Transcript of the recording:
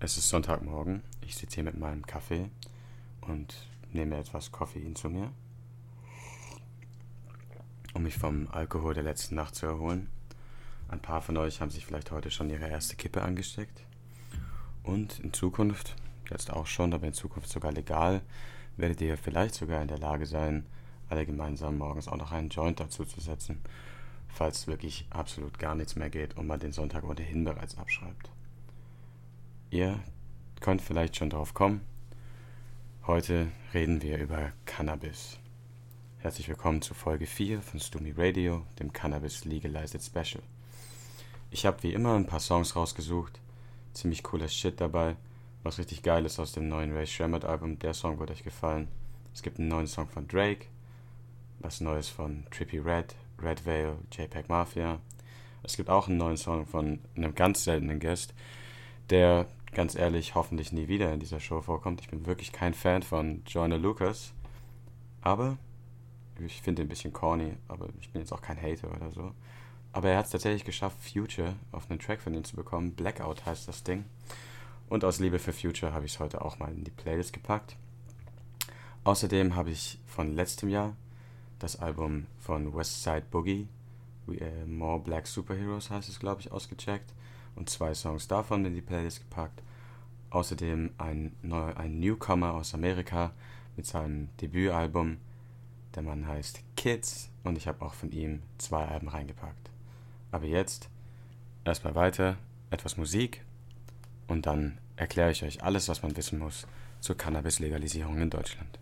Es ist Sonntagmorgen. Ich sitze hier mit meinem Kaffee und nehme etwas Koffein zu mir, um mich vom Alkohol der letzten Nacht zu erholen. Ein paar von euch haben sich vielleicht heute schon ihre erste Kippe angesteckt. Und in Zukunft, jetzt auch schon, aber in Zukunft sogar legal, werdet ihr vielleicht sogar in der Lage sein, alle gemeinsam morgens auch noch einen Joint dazu zu setzen, falls wirklich absolut gar nichts mehr geht und man den Sonntag ohnehin bereits abschreibt. Ihr könnt vielleicht schon drauf kommen. Heute reden wir über Cannabis. Herzlich willkommen zu Folge 4 von Stumi Radio, dem Cannabis Legalized Special. Ich habe wie immer ein paar Songs rausgesucht. Ziemlich cooler Shit dabei. Was richtig geil ist aus dem neuen Ray Sherman Album. Der Song wird euch gefallen. Es gibt einen neuen Song von Drake. Was Neues von Trippy Red, Red Veil, JPEG Mafia. Es gibt auch einen neuen Song von einem ganz seltenen Guest, der ganz ehrlich hoffentlich nie wieder in dieser Show vorkommt. Ich bin wirklich kein Fan von Joyner Lucas. Aber ich finde ihn ein bisschen corny, aber ich bin jetzt auch kein Hater oder so. Aber er hat es tatsächlich geschafft, Future auf einen Track von ihm zu bekommen. Blackout heißt das Ding. Und aus Liebe für Future habe ich es heute auch mal in die Playlist gepackt. Außerdem habe ich von letztem Jahr das Album von Westside Boogie, More Black Superheroes heißt es, glaube ich, ausgecheckt und zwei Songs davon in die Playlist gepackt. Außerdem ein, neu, ein Newcomer aus Amerika mit seinem Debütalbum. Der Mann heißt Kids und ich habe auch von ihm zwei Alben reingepackt. Aber jetzt erstmal weiter, etwas Musik und dann erkläre ich euch alles, was man wissen muss zur Cannabis-Legalisierung in Deutschland.